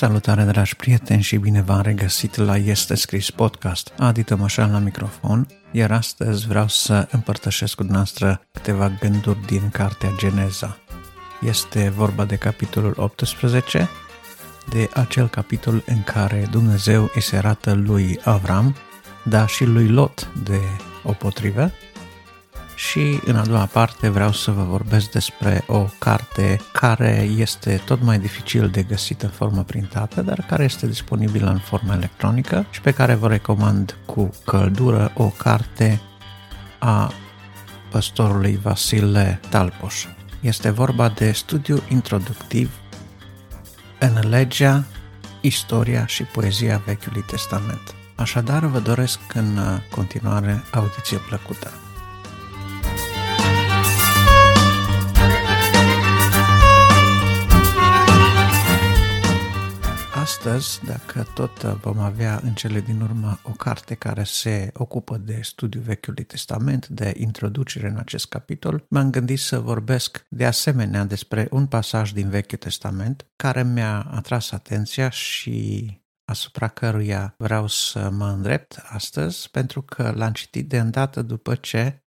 Salutare dragi prieteni și bine v-am regăsit la Este Scris Podcast. Adi Tămășan la microfon, iar astăzi vreau să împărtășesc cu dumneavoastră câteva gânduri din Cartea Geneza. Este vorba de capitolul 18, de acel capitol în care Dumnezeu îi se arată lui Avram, dar și lui Lot de o potrivă, și în a doua parte vreau să vă vorbesc despre o carte care este tot mai dificil de găsit în formă printată, dar care este disponibilă în formă electronică și pe care vă recomand cu căldură o carte a păstorului Vasile Talpoș. Este vorba de studiu introductiv în legea, istoria și poezia Vechiului Testament. Așadar, vă doresc în continuare audiție plăcută. Astăzi, dacă tot vom avea în cele din urmă o carte care se ocupă de studiul Vechiului Testament, de introducere în acest capitol, m-am gândit să vorbesc de asemenea despre un pasaj din Vechiul Testament care mi-a atras atenția și asupra căruia vreau să mă îndrept astăzi, pentru că l-am citit de îndată după ce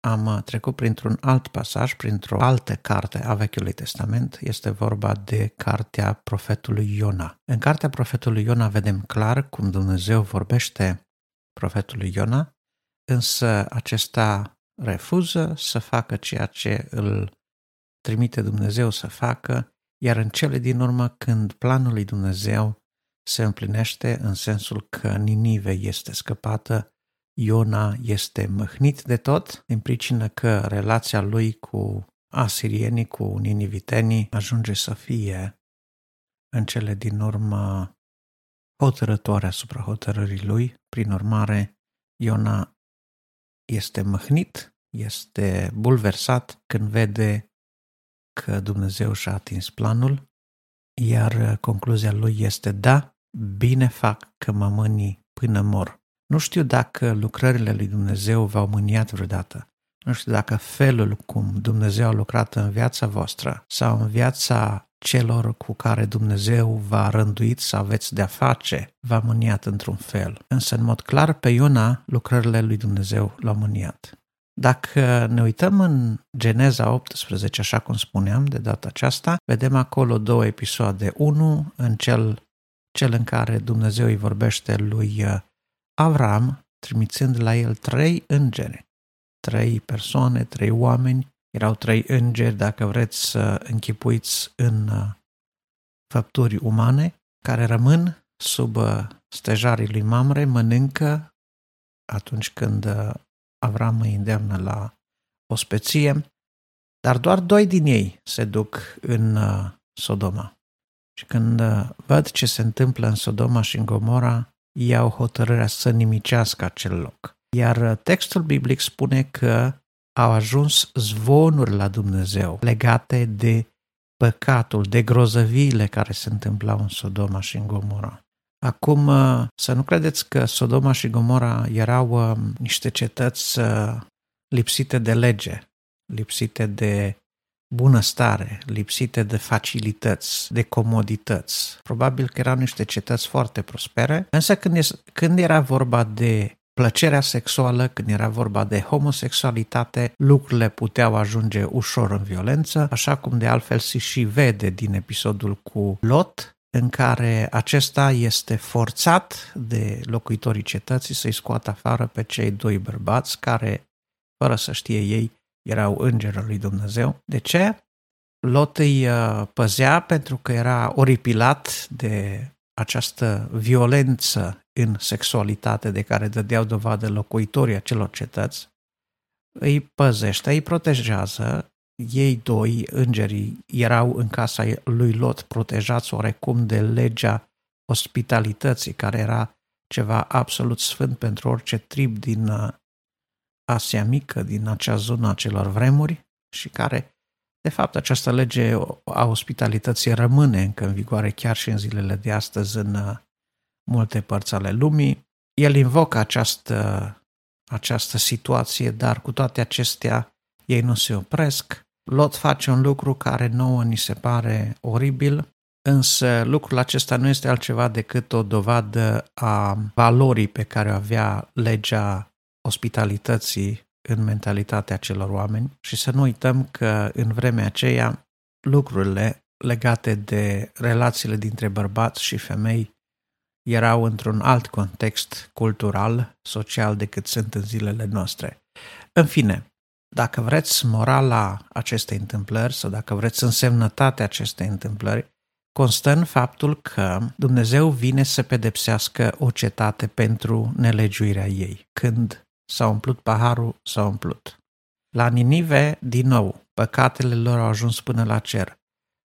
am uh, trecut printr-un alt pasaj, printr-o altă carte a Vechiului Testament, este vorba de cartea profetului Iona. În cartea profetului Iona vedem clar cum Dumnezeu vorbește profetului Iona, însă acesta refuză să facă ceea ce îl trimite Dumnezeu să facă, iar în cele din urmă, când planul lui Dumnezeu se împlinește în sensul că Ninive este scăpată, Iona este măhnit de tot, în pricină că relația lui cu asirienii, cu ninivitenii, ajunge să fie în cele din urmă hotărătoare asupra hotărârii lui. Prin urmare, Iona este măhnit, este bulversat când vede că Dumnezeu și-a atins planul, iar concluzia lui este da, bine fac că mă mânii până mor. Nu știu dacă lucrările lui Dumnezeu v-au mâniat vreodată. Nu știu dacă felul cum Dumnezeu a lucrat în viața voastră sau în viața celor cu care Dumnezeu v-a rânduit să aveți de-a face, v-a mâniat într-un fel. Însă, în mod clar, pe Iona, lucrările lui Dumnezeu l-au mâniat. Dacă ne uităm în Geneza 18, așa cum spuneam de data aceasta, vedem acolo două episoade. Unul în cel, cel în care Dumnezeu îi vorbește lui Avram, trimițând la el trei îngeri, trei persoane, trei oameni, erau trei îngeri, dacă vreți să închipuiți în uh, făpturi umane, care rămân sub uh, stejarii lui Mamre, mănâncă atunci când uh, Avram îi îndeamnă la o speție, dar doar doi din ei se duc în Sodoma. Și când văd ce se întâmplă în Sodoma și în Gomora, iau hotărârea să nimicească acel loc. Iar textul biblic spune că au ajuns zvonuri la Dumnezeu legate de păcatul, de grozăviile care se întâmplau în Sodoma și în Gomora. Acum, să nu credeți că Sodoma și Gomora erau um, niște cetăți uh, lipsite de lege, lipsite de bunăstare, lipsite de facilități, de comodități. Probabil că erau niște cetăți foarte prospere, însă când, e, când era vorba de plăcerea sexuală, când era vorba de homosexualitate, lucrurile puteau ajunge ușor în violență, așa cum de altfel se și vede din episodul cu Lot, în care acesta este forțat de locuitorii cetății să-i scoată afară pe cei doi bărbați care, fără să știe ei, erau îngerul lui Dumnezeu. De ce? Lot îi uh, păzea pentru că era oripilat de această violență în sexualitate de care dădeau dovadă locuitorii acelor cetăți, îi păzește, îi protejează, ei doi, îngerii, erau în casa lui Lot protejați oarecum de legea ospitalității, care era ceva absolut sfânt pentru orice trib din uh, Asia Mică, din acea zonă a celor vremuri și care, de fapt, această lege a ospitalității rămâne încă în vigoare chiar și în zilele de astăzi în uh, multe părți ale lumii. El invocă această, această situație, dar cu toate acestea ei nu se opresc. Lot face un lucru care nouă ni se pare oribil, Însă lucrul acesta nu este altceva decât o dovadă a valorii pe care o avea legea ospitalității în mentalitatea celor oameni și să nu uităm că în vremea aceea lucrurile legate de relațiile dintre bărbați și femei erau într-un alt context cultural, social decât sunt în zilele noastre. În fine, dacă vreți morala acestei întâmplări sau dacă vreți însemnătatea acestei întâmplări, constă în faptul că Dumnezeu vine să pedepsească o cetate pentru nelegiuirea ei. Când s-a umplut paharul, s-a umplut. La Ninive, din nou, păcatele lor au ajuns până la cer.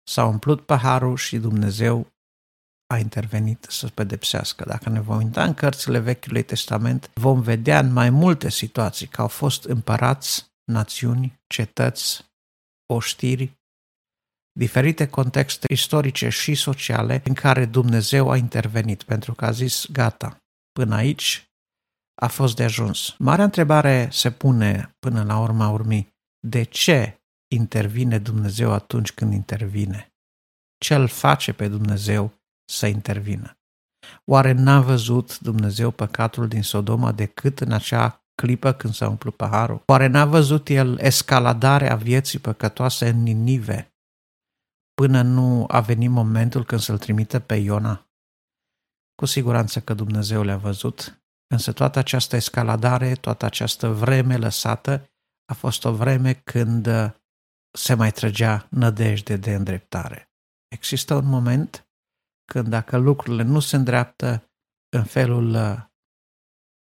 S-a umplut paharul și Dumnezeu a intervenit să pedepsească. Dacă ne vom uita în cărțile Vechiului Testament, vom vedea în mai multe situații că au fost împărați, națiuni, cetăți, oștiri, diferite contexte istorice și sociale în care Dumnezeu a intervenit pentru că a zis gata, până aici a fost de ajuns. Marea întrebare se pune până la urma urmii, de ce intervine Dumnezeu atunci când intervine? Ce îl face pe Dumnezeu să intervină? Oare n-a văzut Dumnezeu păcatul din Sodoma decât în acea clipă când s-a umplut paharul? Oare n-a văzut el escaladarea vieții păcătoase în Ninive până nu a venit momentul când să-l trimită pe Iona? Cu siguranță că Dumnezeu le-a văzut, însă toată această escaladare, toată această vreme lăsată, a fost o vreme când se mai trăgea nădejde de îndreptare. Există un moment când dacă lucrurile nu se îndreaptă în felul uh,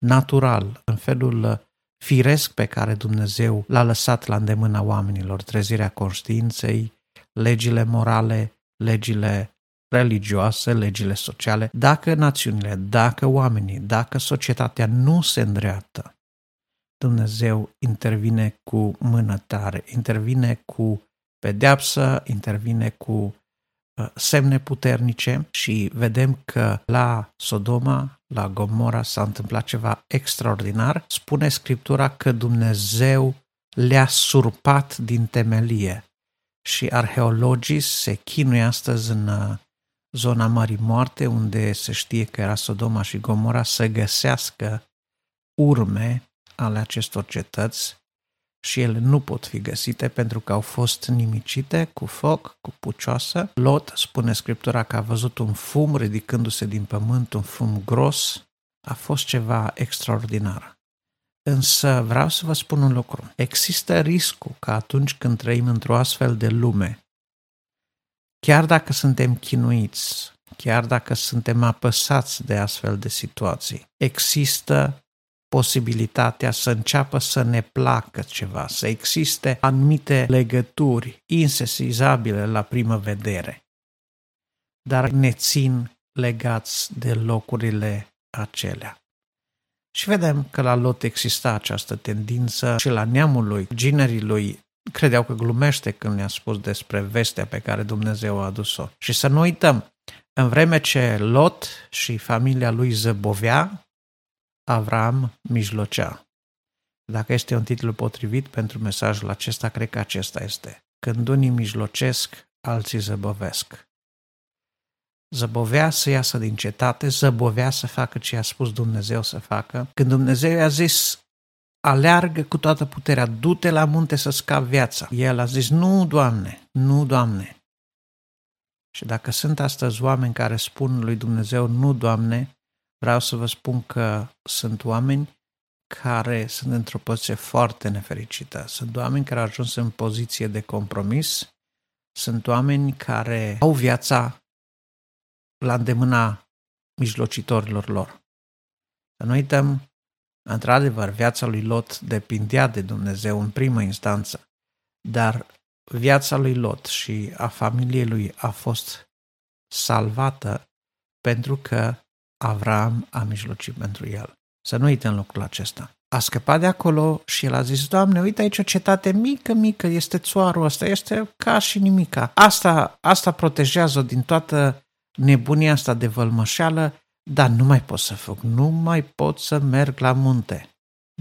natural, în felul uh, firesc pe care Dumnezeu l-a lăsat la îndemâna oamenilor, trezirea conștiinței, legile morale, legile religioase, legile sociale, dacă națiunile, dacă oamenii, dacă societatea nu se îndreaptă, Dumnezeu intervine cu mână tare, intervine cu pedeapsă, intervine cu uh, semne puternice și vedem că la Sodoma, la Gomora s-a întâmplat ceva extraordinar. Spune Scriptura că Dumnezeu le-a surpat din temelie și arheologii se chinuie astăzi în uh, zona Mării Moarte, unde se știe că era Sodoma și Gomora, să găsească urme ale acestor cetăți și ele nu pot fi găsite pentru că au fost nimicite cu foc, cu pucioasă. Lot spune Scriptura că a văzut un fum ridicându-se din pământ, un fum gros. A fost ceva extraordinar. Însă vreau să vă spun un lucru. Există riscul că atunci când trăim într-o astfel de lume, chiar dacă suntem chinuiți, chiar dacă suntem apăsați de astfel de situații, există posibilitatea să înceapă să ne placă ceva, să existe anumite legături insesizabile la primă vedere, dar ne țin legați de locurile acelea. Și vedem că la Lot exista această tendință și la neamul lui, ginerii lui, credeau că glumește când ne-a spus despre vestea pe care Dumnezeu a adus-o. Și să nu uităm, în vreme ce Lot și familia lui zăbovea, Avram mijlocea. Dacă este un titlu potrivit pentru mesajul acesta, cred că acesta este. Când unii mijlocesc, alții zăbovesc. Zăbovea să iasă din cetate, zăbovea să facă ce a spus Dumnezeu să facă. Când Dumnezeu i-a zis, aleargă cu toată puterea, du-te la munte să scapi viața. El a zis, nu, Doamne, nu, Doamne. Și dacă sunt astăzi oameni care spun lui Dumnezeu, nu, Doamne, vreau să vă spun că sunt oameni care sunt într-o poziție foarte nefericită. Sunt oameni care au ajuns în poziție de compromis, sunt oameni care au viața la îndemâna mijlocitorilor lor. Să nu uităm, într-adevăr, viața lui Lot depindea de Dumnezeu în primă instanță, dar viața lui Lot și a familiei lui a fost salvată pentru că Avram a mijlocit pentru el. Să nu uităm lucrul acesta. A scăpat de acolo și el a zis, Doamne, uite aici o cetate mică, mică, este țoarul ăsta, este ca și nimica. Asta, asta protejează din toată nebunia asta de vălmășeală, dar nu mai pot să fac, nu mai pot să merg la munte,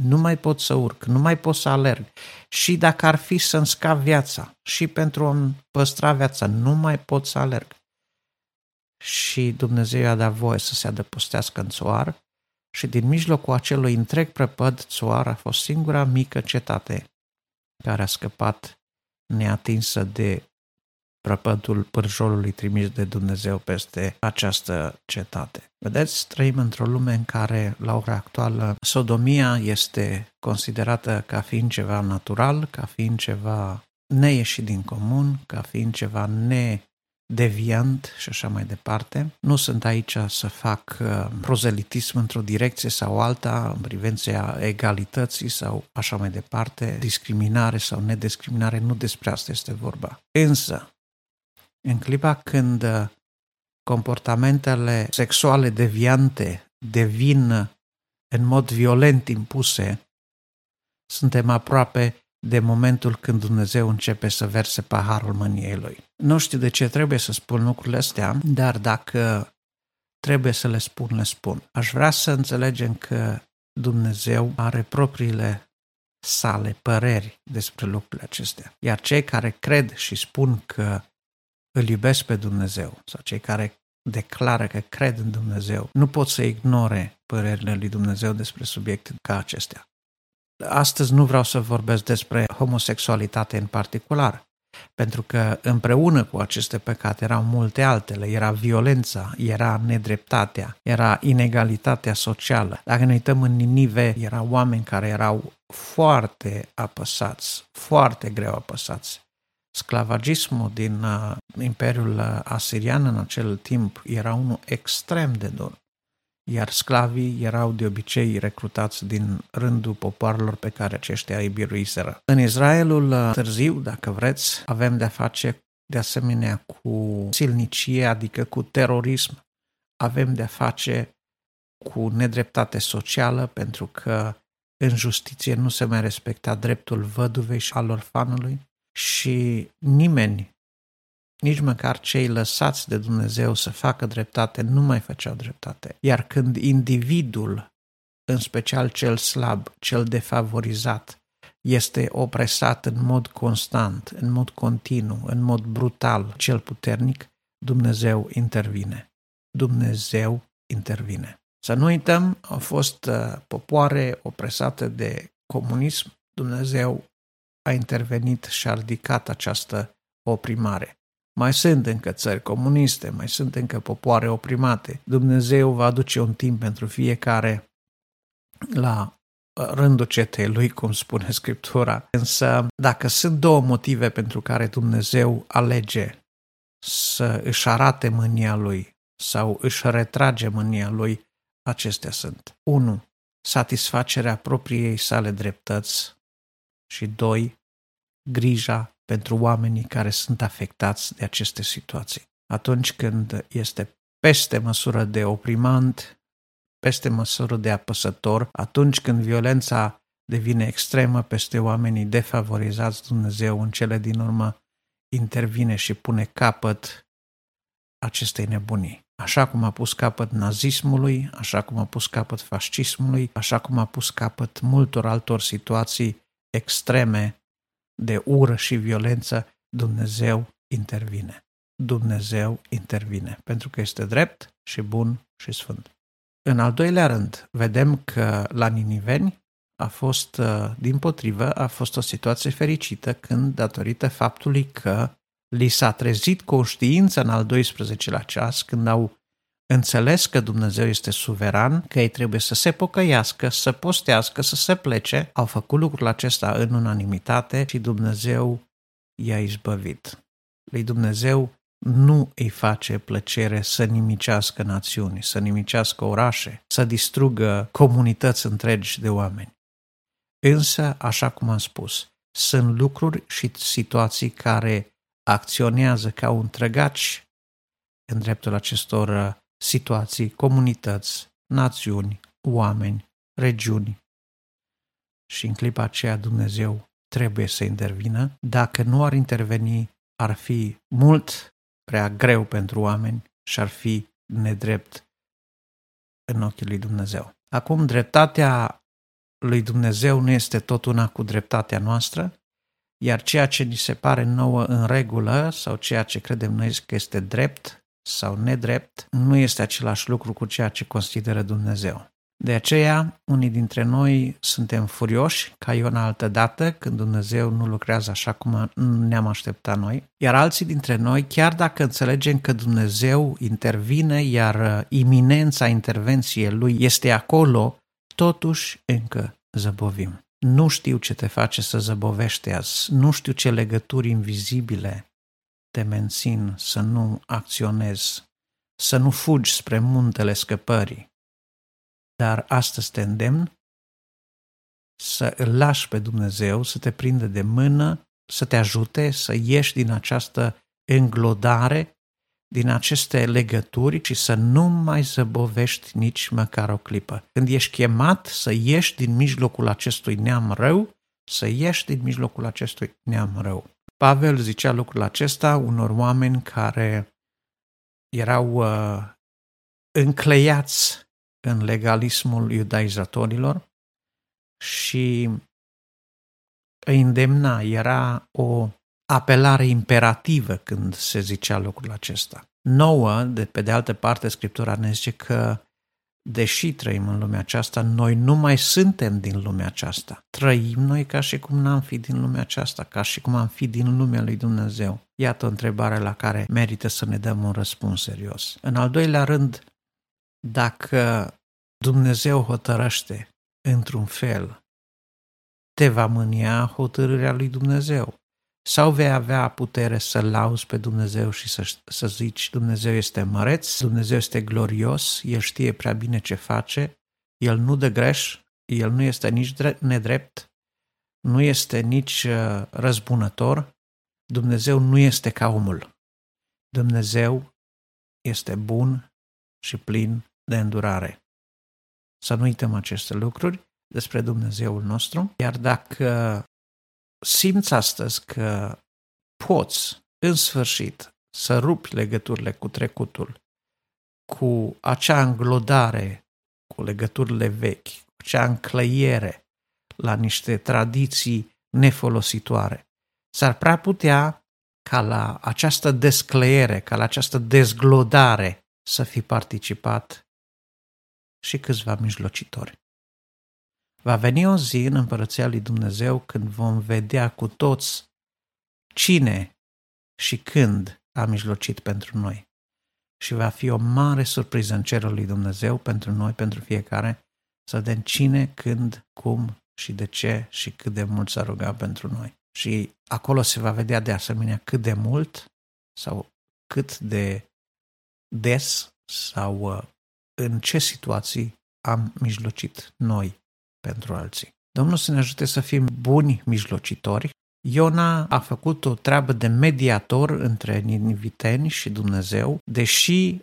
nu mai pot să urc, nu mai pot să alerg. Și dacă ar fi să-mi scap viața și pentru a-mi păstra viața, nu mai pot să alerg. și Dumnezeu i-a dat voie să se adăpostească în țoar și din mijlocul acelui întreg prăpăd țoar a fost singura mică cetate care a scăpat neatinsă de prăpădul pârjolului trimis de Dumnezeu peste această cetate. Vedeți, trăim într-o lume în care, la ora actuală, sodomia este considerată ca fiind ceva natural, ca fiind ceva neieșit din comun, ca fiind ceva ne deviant și așa mai departe. Nu sunt aici să fac uh, prozelitism într-o direcție sau alta, în privința egalității sau așa mai departe, discriminare sau nediscriminare, nu despre asta este vorba. Însă, în clipa când uh, comportamentele sexuale deviante devin uh, în mod violent impuse, suntem aproape de momentul când Dumnezeu începe să verse paharul mâniei lui. Nu știu de ce trebuie să spun lucrurile astea, dar dacă trebuie să le spun, le spun. Aș vrea să înțelegem că Dumnezeu are propriile sale păreri despre lucrurile acestea. Iar cei care cred și spun că îl iubesc pe Dumnezeu sau cei care declară că cred în Dumnezeu nu pot să ignore părerile lui Dumnezeu despre subiecte ca acestea. Astăzi nu vreau să vorbesc despre homosexualitate în particular, pentru că împreună cu aceste păcate erau multe altele. Era violența, era nedreptatea, era inegalitatea socială. Dacă ne uităm în Ninive, erau oameni care erau foarte apăsați, foarte greu apăsați. Sclavagismul din uh, Imperiul Asirian în acel timp era unul extrem de dur iar sclavii erau de obicei recrutați din rândul popoarelor pe care aceștia îi biruiseră. În Israelul uh, târziu, dacă vreți, avem de-a face de asemenea cu silnicie, adică cu terorism. Avem de-a face cu nedreptate socială, pentru că în justiție nu se mai respecta dreptul văduvei și al orfanului și nimeni nici măcar cei lăsați de Dumnezeu să facă dreptate nu mai făceau dreptate. Iar când individul, în special cel slab, cel defavorizat, este opresat în mod constant, în mod continuu, în mod brutal, cel puternic, Dumnezeu intervine. Dumnezeu intervine. Să nu uităm, au fost uh, popoare opresate de comunism, Dumnezeu a intervenit și a ridicat această oprimare. Mai sunt încă țări comuniste, mai sunt încă popoare oprimate. Dumnezeu va aduce un timp pentru fiecare la rândul cetei lui, cum spune Scriptura. Însă, dacă sunt două motive pentru care Dumnezeu alege să își arate mânia lui sau își retrage mânia lui, acestea sunt. 1. Satisfacerea propriei sale dreptăți și 2. Grija pentru oamenii care sunt afectați de aceste situații. Atunci când este peste măsură de oprimant, peste măsură de apăsător, atunci când violența devine extremă peste oamenii defavorizați, Dumnezeu în cele din urmă intervine și pune capăt acestei nebunii. Așa cum a pus capăt nazismului, așa cum a pus capăt fascismului, așa cum a pus capăt multor altor situații extreme de ură și violență, Dumnezeu intervine. Dumnezeu intervine, pentru că este drept și bun și sfânt. În al doilea rând, vedem că la Niniveni a fost, uh, din potrivă, a fost o situație fericită când, datorită faptului că li s-a trezit conștiința în al 12-lea ceas, când au înțeles că Dumnezeu este suveran, că ei trebuie să se pocăiască, să postească, să se plece, au făcut lucrul acesta în unanimitate și Dumnezeu i-a izbăvit. Lui Dumnezeu nu îi face plăcere să nimicească națiuni, să nimicească orașe, să distrugă comunități întregi de oameni. Însă, așa cum am spus, sunt lucruri și situații care acționează ca un trăgaci în dreptul acestor situații, comunități, națiuni, oameni, regiuni. Și în clipa aceea Dumnezeu trebuie să intervină. Dacă nu ar interveni, ar fi mult prea greu pentru oameni și ar fi nedrept în ochii lui Dumnezeu. Acum, dreptatea lui Dumnezeu nu este tot una cu dreptatea noastră, iar ceea ce ni se pare nouă în regulă sau ceea ce credem noi că este drept, sau nedrept nu este același lucru cu ceea ce consideră Dumnezeu. De aceea, unii dintre noi suntem furioși, ca Iona altă dată, când Dumnezeu nu lucrează așa cum ne-am așteptat noi, iar alții dintre noi, chiar dacă înțelegem că Dumnezeu intervine, iar uh, iminența intervenției Lui este acolo, totuși încă zăbovim. Nu știu ce te face să zăbovești azi, nu știu ce legături invizibile te mențin să nu acționezi, să nu fugi spre muntele scăpării, dar astăzi te îndemn să îl lași pe Dumnezeu să te prindă de mână, să te ajute să ieși din această înglodare, din aceste legături și să nu mai zăbovești nici măcar o clipă. Când ești chemat să ieși din mijlocul acestui neam rău, să ieși din mijlocul acestui neam rău. Pavel zicea lucrul acesta unor oameni care erau uh, încleiați în legalismul iudaizatorilor și îi îndemna, era o apelare imperativă când se zicea lucrul acesta. Nouă, de pe de altă parte, Scriptura ne zice că deși trăim în lumea aceasta, noi nu mai suntem din lumea aceasta. Trăim noi ca și cum n-am fi din lumea aceasta, ca și cum am fi din lumea lui Dumnezeu. Iată o întrebare la care merită să ne dăm un răspuns serios. În al doilea rând, dacă Dumnezeu hotărăște într-un fel, te va mânia hotărârea lui Dumnezeu. Sau vei avea putere să lauzi pe Dumnezeu și să, să zici Dumnezeu este măreț, Dumnezeu este glorios, El știe prea bine ce face, El nu dă greș, El nu este nici nedrept, nu este nici uh, răzbunător, Dumnezeu nu este ca omul. Dumnezeu este bun și plin de îndurare. Să nu uităm aceste lucruri despre Dumnezeul nostru, iar dacă simți astăzi că poți, în sfârșit, să rupi legăturile cu trecutul, cu acea înglodare cu legăturile vechi, cu acea înclăiere la niște tradiții nefolositoare. S-ar prea putea ca la această desclăiere, ca la această dezglodare să fi participat și câțiva mijlocitori. Va veni o zi în împărăția lui Dumnezeu când vom vedea cu toți cine și când a mijlocit pentru noi. Și va fi o mare surpriză în cerul lui Dumnezeu pentru noi, pentru fiecare, să vedem cine, când, cum și de ce și cât de mult s-a rugat pentru noi. Și acolo se va vedea de asemenea cât de mult sau cât de des sau uh, în ce situații am mijlocit noi pentru alții. Domnul să ne ajute să fim buni mijlocitori. Iona a făcut o treabă de mediator între niniviteni și Dumnezeu, deși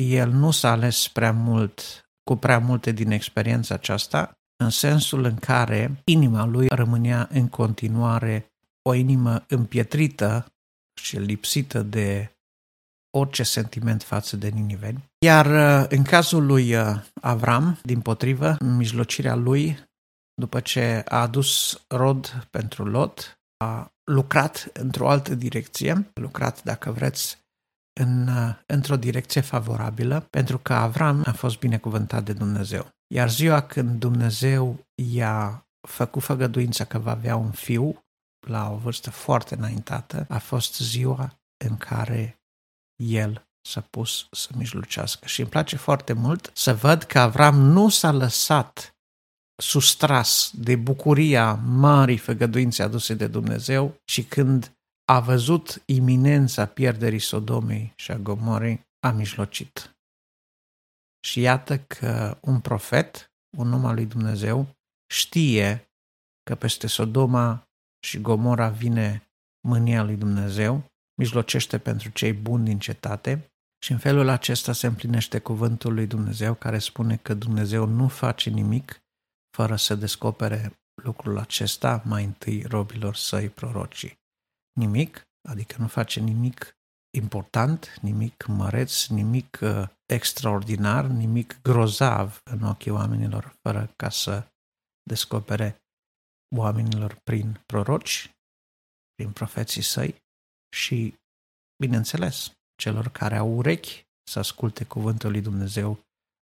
el nu s-a ales prea mult, cu prea multe din experiența aceasta, în sensul în care inima lui rămânea în continuare o inimă împietrită și lipsită de orice sentiment față de niniveni. Iar uh, în cazul lui uh, Avram, din potrivă, în mijlocirea lui, după ce a adus rod pentru Lot, a lucrat într-o altă direcție, a lucrat, dacă vreți, în, uh, într-o direcție favorabilă, pentru că Avram a fost binecuvântat de Dumnezeu. Iar ziua când Dumnezeu i-a făcut făgăduința că va avea un fiu, la o vârstă foarte înaintată, a fost ziua în care el s-a pus să mijlocească. Și îmi place foarte mult să văd că Avram nu s-a lăsat sustras de bucuria marii făgăduințe aduse de Dumnezeu și când a văzut iminența pierderii Sodomei și a Gomorei, a mijlocit. Și iată că un profet, un om al lui Dumnezeu, știe că peste Sodoma și Gomora vine mânia lui Dumnezeu mijlocește pentru cei buni din cetate și în felul acesta se împlinește cuvântul lui Dumnezeu care spune că Dumnezeu nu face nimic fără să descopere lucrul acesta mai întâi robilor săi prorocii. Nimic, adică nu face nimic important, nimic măreț, nimic uh, extraordinar, nimic grozav în ochii oamenilor, fără ca să descopere oamenilor prin proroci, prin profeții săi, și, bineînțeles, celor care au urechi să asculte cuvântul lui Dumnezeu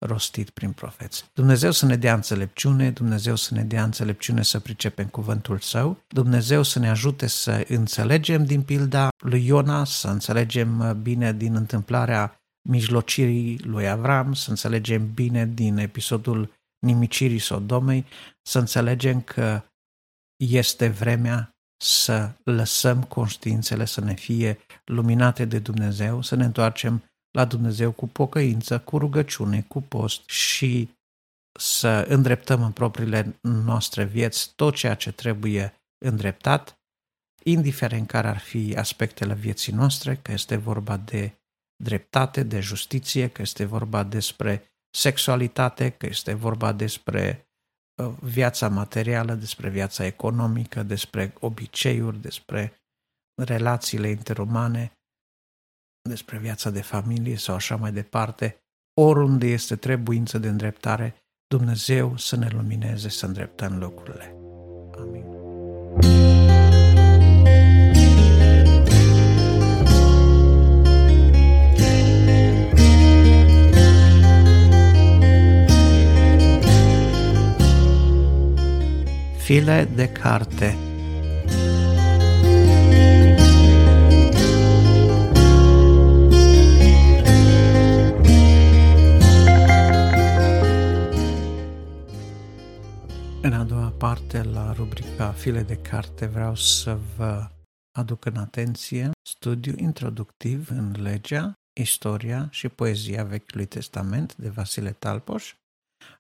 rostit prin profeți. Dumnezeu să ne dea înțelepciune, Dumnezeu să ne dea înțelepciune să pricepem cuvântul său, Dumnezeu să ne ajute să înțelegem din pilda lui Iona, să înțelegem bine din întâmplarea mijlocirii lui Avram, să înțelegem bine din episodul nimicirii Sodomei, să înțelegem că este vremea să lăsăm conștiințele să ne fie luminate de Dumnezeu, să ne întoarcem la Dumnezeu cu pocăință, cu rugăciune, cu post și să îndreptăm în propriile noastre vieți tot ceea ce trebuie îndreptat, indiferent care ar fi aspectele vieții noastre, că este vorba de dreptate, de justiție, că este vorba despre sexualitate, că este vorba despre uh, viața materială, despre viața economică, despre obiceiuri, despre relațiile interumane, despre viața de familie sau așa mai departe, oriunde este trebuință de îndreptare, Dumnezeu să ne lumineze să îndreptăm lucrurile. Amin. File de carte În a doua parte, la rubrica File de carte, vreau să vă aduc în atenție studiu introductiv în legea, istoria și poezia Vechiului Testament de Vasile Talpoș.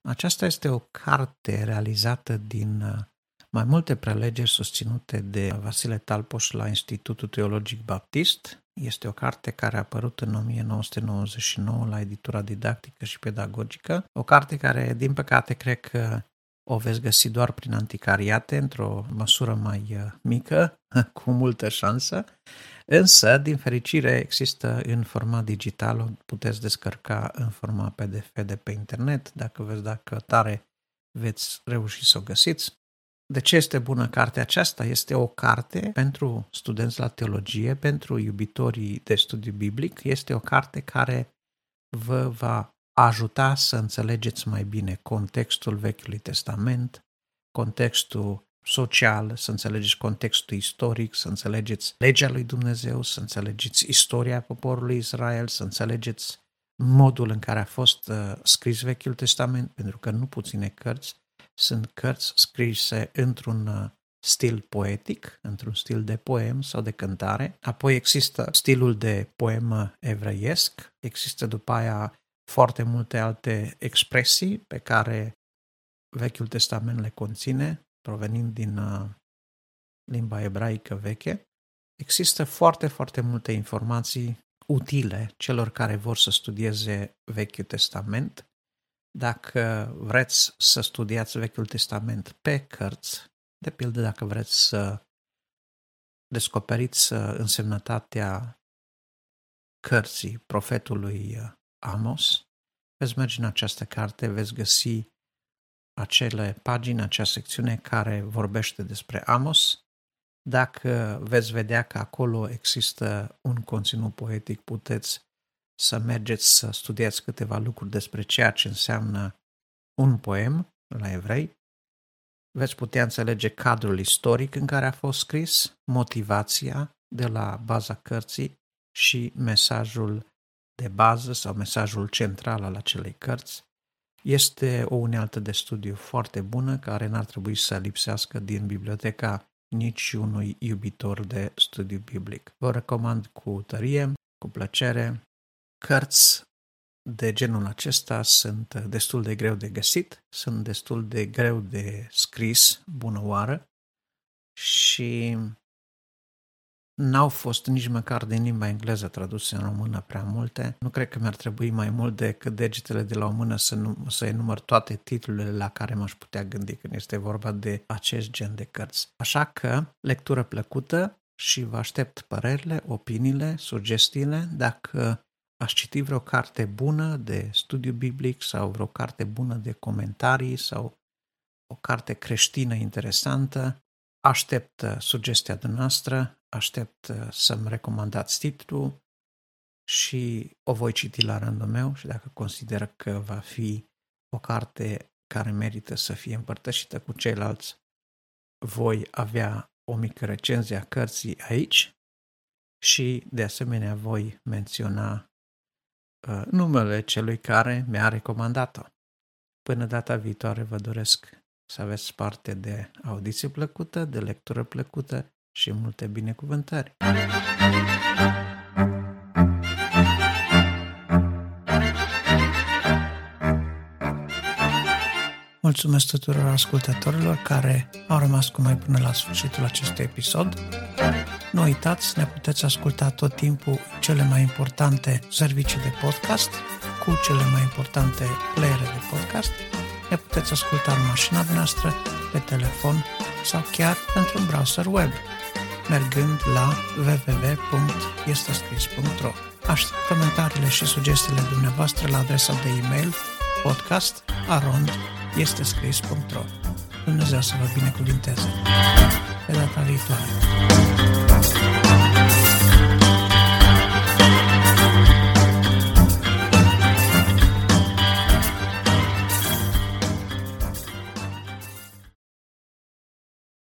Aceasta este o carte realizată din uh, mai multe prelegeri susținute de Vasile Talpoș la Institutul Teologic Baptist. Este o carte care a apărut în 1999 la editura didactică și pedagogică. O carte care, din păcate, cred că o veți găsi doar prin anticariate, într-o măsură mai uh, mică, cu multă șansă, însă, din fericire, există în format digital, o puteți descărca în format PDF de pe internet, dacă veți da căutare, veți reuși să o găsiți. De ce este bună cartea aceasta? Este o carte pentru studenți la teologie, pentru iubitorii de studiu biblic. Este o carte care vă va ajuta să înțelegeți mai bine contextul Vechiului Testament, contextul social, să înțelegeți contextul istoric, să înțelegeți legea lui Dumnezeu, să înțelegeți istoria poporului Israel, să înțelegeți modul în care a fost uh, scris Vechiul Testament, pentru că nu puține cărți sunt cărți scrise într-un uh, stil poetic, într-un stil de poem sau de cântare. Apoi există stilul de poemă evreiesc, există după aia foarte multe alte expresii pe care Vechiul Testament le conține, provenind din uh, limba ebraică veche. Există foarte, foarte multe informații utile celor care vor să studieze Vechiul Testament. Dacă vreți să studiați Vechiul Testament pe cărți, de pildă dacă vreți să descoperiți uh, însemnătatea cărții profetului uh, Amos, veți merge în această carte, veți găsi acele pagini, acea secțiune care vorbește despre Amos. Dacă veți vedea că acolo există un conținut poetic, puteți să mergeți să studiați câteva lucruri despre ceea ce înseamnă un poem la evrei. Veți putea înțelege cadrul istoric în care a fost scris, motivația de la baza cărții și mesajul de bază sau mesajul central al acelei cărți, este o unealtă de studiu foarte bună care n-ar trebui să lipsească din biblioteca nici unui iubitor de studiu biblic. Vă recomand cu tărie, cu plăcere. Cărți de genul acesta sunt destul de greu de găsit, sunt destul de greu de scris, bună oară, și N-au fost nici măcar din limba engleză traduse în română prea multe. Nu cred că mi-ar trebui mai mult decât degetele de la o mână să, nu, să enumăr toate titlurile la care m-aș putea gândi când este vorba de acest gen de cărți. Așa că, lectură plăcută și vă aștept părerile, opiniile, sugestiile. Dacă aș citi vreo carte bună de studiu biblic sau vreo carte bună de comentarii sau o carte creștină interesantă, aștept sugestia dumneavoastră aștept uh, să-mi recomandați titlul și o voi citi la rândul meu și dacă consider că va fi o carte care merită să fie împărtășită cu ceilalți, voi avea o mică recenzie a cărții aici și de asemenea voi menționa uh, numele celui care mi-a recomandat-o. Până data viitoare vă doresc să aveți parte de audiție plăcută, de lectură plăcută și multe binecuvântări. Mulțumesc tuturor ascultătorilor care au rămas cu noi până la sfârșitul acestui episod. Nu uitați, ne puteți asculta tot timpul cele mai importante servicii de podcast cu cele mai importante playere de podcast. Ne puteți asculta în mașina noastră, pe telefon sau chiar într-un browser web, mergând la www.estescris.ro Aștept comentariile și sugestiile dumneavoastră la adresa de e-mail podcast.arond.com este scris.ro Dumnezeu să vă binecuvinteze. Pe data viitoare. Thank you.